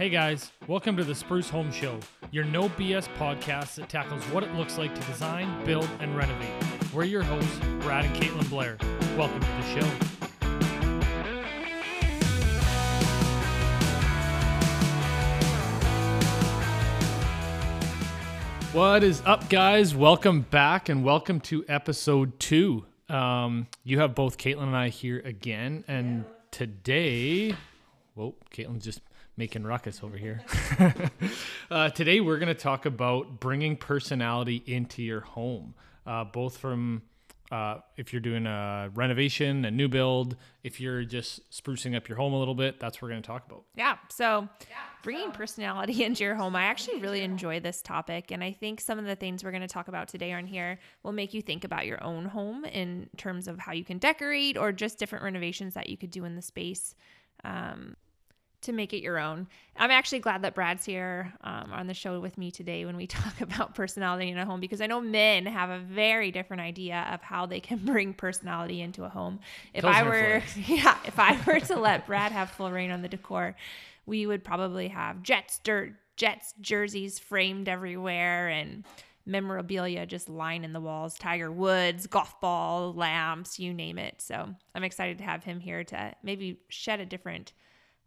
Hey guys, welcome to the Spruce Home Show, your no BS podcast that tackles what it looks like to design, build, and renovate. We're your hosts, Brad and Kaitlyn Blair. Welcome to the show. What is up, guys? Welcome back and welcome to episode two. Um, you have both Kaitlyn and I here again, and today, whoa, Kaitlyn's just making ruckus over here. uh, today, we're going to talk about bringing personality into your home, uh, both from uh, if you're doing a renovation, a new build, if you're just sprucing up your home a little bit, that's what we're going to talk about. Yeah. So, bringing personality into your home, I actually really enjoy this topic. And I think some of the things we're going to talk about today on here will make you think about your own home in terms of how you can decorate or just different renovations that you could do in the space. Um, to make it your own. I'm actually glad that Brad's here um, on the show with me today when we talk about personality in a home because I know men have a very different idea of how they can bring personality into a home. If I were, yeah, if I were to let Brad have full reign on the decor, we would probably have Jets dirt, Jets jerseys framed everywhere and memorabilia just lining the walls, Tiger Woods, golf ball, lamps, you name it. So I'm excited to have him here to maybe shed a different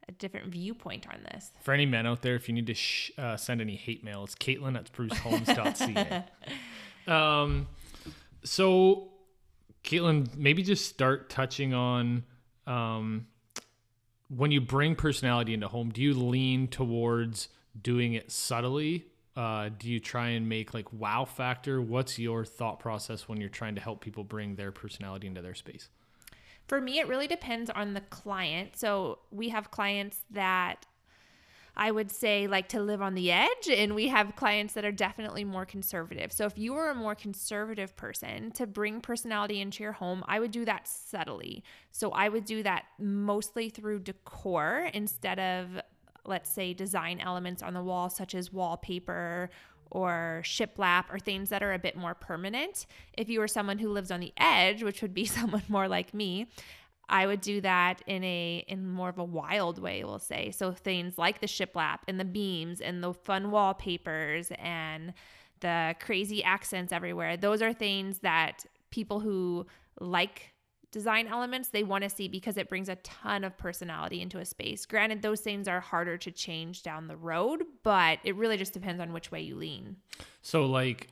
a different viewpoint on this. For any men out there, if you need to sh- uh, send any hate mail, it's Kaitlyn at sprucehomes.ca. um, so, Kaitlyn, maybe just start touching on um, when you bring personality into home, do you lean towards doing it subtly? Uh, do you try and make like wow factor? What's your thought process when you're trying to help people bring their personality into their space? For me, it really depends on the client. So we have clients that I would say like to live on the edge, and we have clients that are definitely more conservative. So if you are a more conservative person to bring personality into your home, I would do that subtly. So I would do that mostly through decor instead of, let's say, design elements on the wall, such as wallpaper or shiplap or things that are a bit more permanent. If you were someone who lives on the edge, which would be someone more like me, I would do that in a in more of a wild way, we'll say. So things like the shiplap and the beams and the fun wallpapers and the crazy accents everywhere. Those are things that people who like design elements they want to see because it brings a ton of personality into a space. Granted, those things are harder to change down the road, but it really just depends on which way you lean. So, like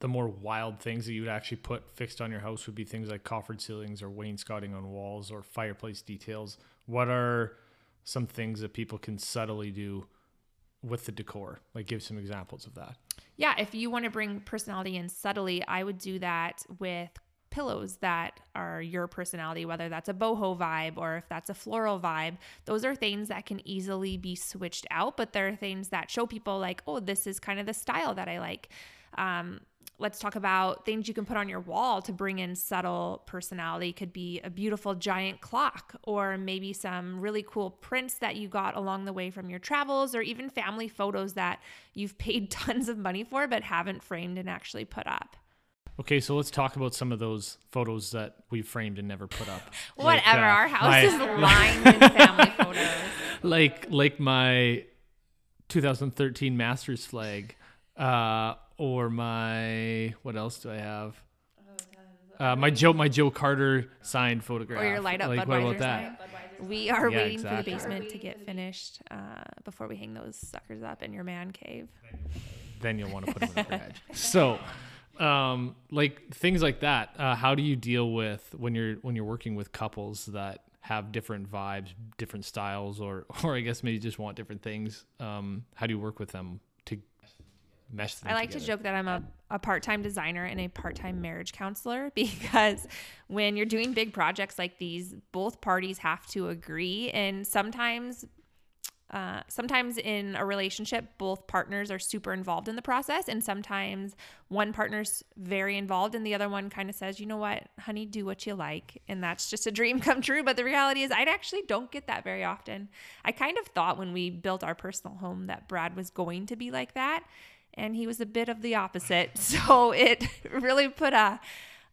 the more wild things that you would actually put fixed on your house would be things like coffered ceilings or wainscoting on walls or fireplace details. What are some things that people can subtly do with the decor? Like, give some examples of that. Yeah, if you want to bring personality in subtly, I would do that with pillows that are your personality, whether that's a boho vibe or if that's a floral vibe. Those are things that can easily be switched out, but there are things that show people like, oh, this is kind of the style that I like. Um, let's talk about things you can put on your wall to bring in subtle personality. Could be a beautiful giant clock, or maybe some really cool prints that you got along the way from your travels, or even family photos that you've paid tons of money for but haven't framed and actually put up. Okay, so let's talk about some of those photos that we framed and never put up. Whatever, Like, uh, our house my- is lined in family photos. like like my 2013 Masters flag, uh, or my what else do I have? Uh, my Joe my Joe Carter signed photograph. Or your light up like, Budweiser what about that? sign. We are Yeah, waiting exactly. for the basement to get finished uh, before we hang those suckers up in your man cave. Then you'll want to put them in the garage. So, um, like things like that. Uh, how do you deal with when you're when you're working with couples that have different vibes, different styles, or or I guess maybe just want different things? Um, how do you work with them to mesh them? I like to joke that I'm a, a part time designer and a part time marriage counselor because when you're doing big projects like these, both parties have to agree. And sometimes, uh, sometimes in a relationship, both partners are super involved in the process. And sometimes one partner's very involved and the other one kind of says, you know what, honey, do what you like. And that's just a dream come true. But the reality is, I actually don't get that very often. I kind of thought when we built our personal home that Brad was going to be like that and he was a bit of the opposite. So it really put a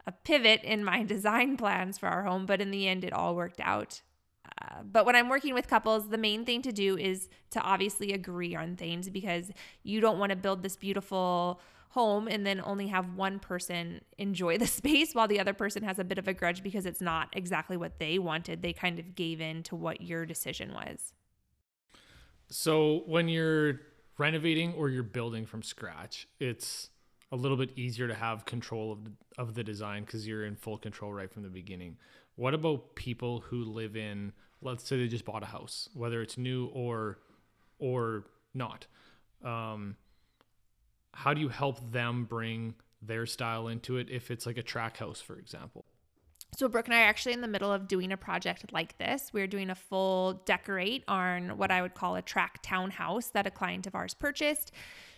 a pivot in my design plans for our home, but in the end it all worked out But when I'm working with couples, the main thing to do is to obviously agree on things because you don't want to build this beautiful home and then only have one person enjoy the space while the other person has a bit of a grudge because it's not exactly what they wanted. They kind of gave in to what your decision was. So when you're renovating or you're building from scratch, it's a little bit easier to have control of the, of the design because you're in full control right from the beginning. What about people who live in, let's say they just bought a house, whether it's new or or not? Um, how do you help them bring their style into it if it's like a track house, for example? So Brooke and I are actually in the middle of doing a project like this. We're doing a full decorate on what I would call a track townhouse that a client of ours purchased.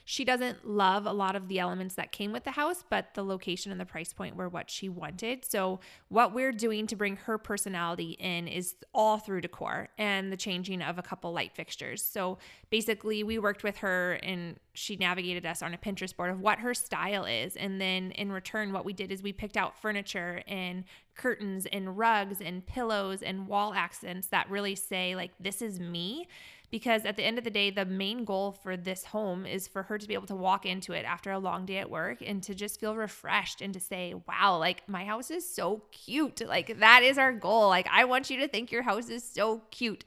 She doesn't love a lot of the elements that came with the house, but the location and the price point were what she wanted. So, what we're doing to bring her personality in is all through decor and the changing of a couple light fixtures. So, basically, we worked with her and she navigated us on a Pinterest board of what her style is. And then in return, what we did is we picked out furniture and curtains and rugs and pillows and wall accents that really say, like, this is me because at the end of the day, the main goal for this home is for her to be able to walk into it after a long day at work and to just feel refreshed and to say, wow, like my house is so cute. Like that is our goal. Like I want you to think your house is so cute.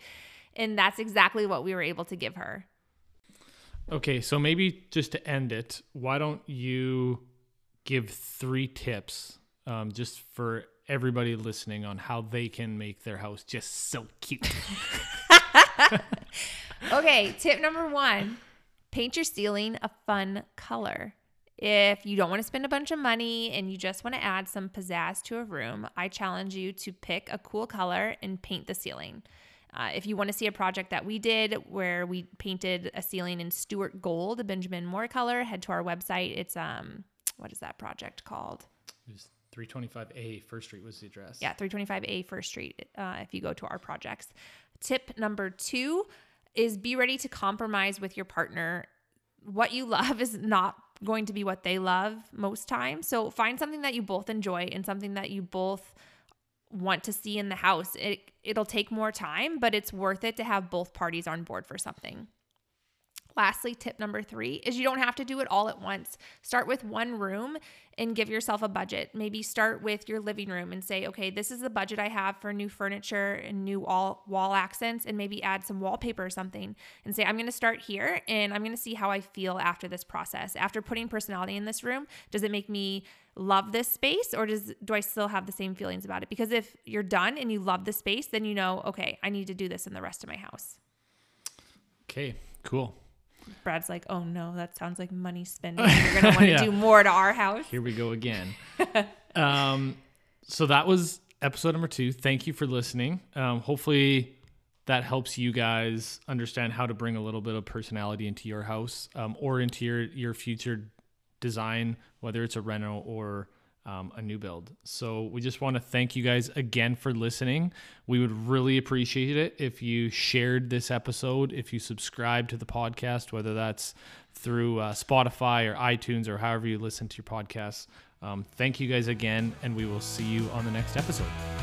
And that's exactly what we were able to give her. Okay, so maybe just to end it, why don't you give three tips um, just for everybody listening on how they can make their house just so cute? okay, tip number one paint your ceiling a fun color. If you don't want to spend a bunch of money and you just want to add some pizzazz to a room, I challenge you to pick a cool color and paint the ceiling. Uh, if you want to see a project that we did where we painted a ceiling in Stuart Gold, a Benjamin Moore color, head to our website. It's um, what is that project called? 325A First Street was the address. Yeah, 325A First Street. Uh, if you go to our projects, Tip number two is be ready to compromise with your partner. What you love is not going to be what they love most times. So find something that you both enjoy and something that you both want to see in the house. It it'll take more time, but it's worth it to have both parties on board for something. Lastly, tip number three is you don't have to do it all at once. Start with one room and give yourself a budget. Maybe start with your living room and say, okay, this is the budget I have for new furniture and new wall, wall accents, and maybe add some wallpaper or something and say, I'm going to start here and I'm going to see how I feel after this process. After putting personality in this room, does it make me love this space or does do I still have the same feelings about it? Because if you're done and you love the space, then you know, okay, I need to do this in the rest of my house. Okay, cool. Brad's like, oh no, that sounds like money spending. You're gonna want to yeah. do more to our house. Here we go again. um, so that was episode number two. Thank you for listening. Um, hopefully that helps you guys understand how to bring a little bit of personality into your house um, or into your your future design, whether it's a reno or um, a new build. So we just want to thank you guys again for listening. We would really appreciate it if you shared this episode, if you subscribe to the podcast, whether that's through uh, Spotify or iTunes or however you listen to your podcasts. Um, thank you guys again, and we will see you on the next episode.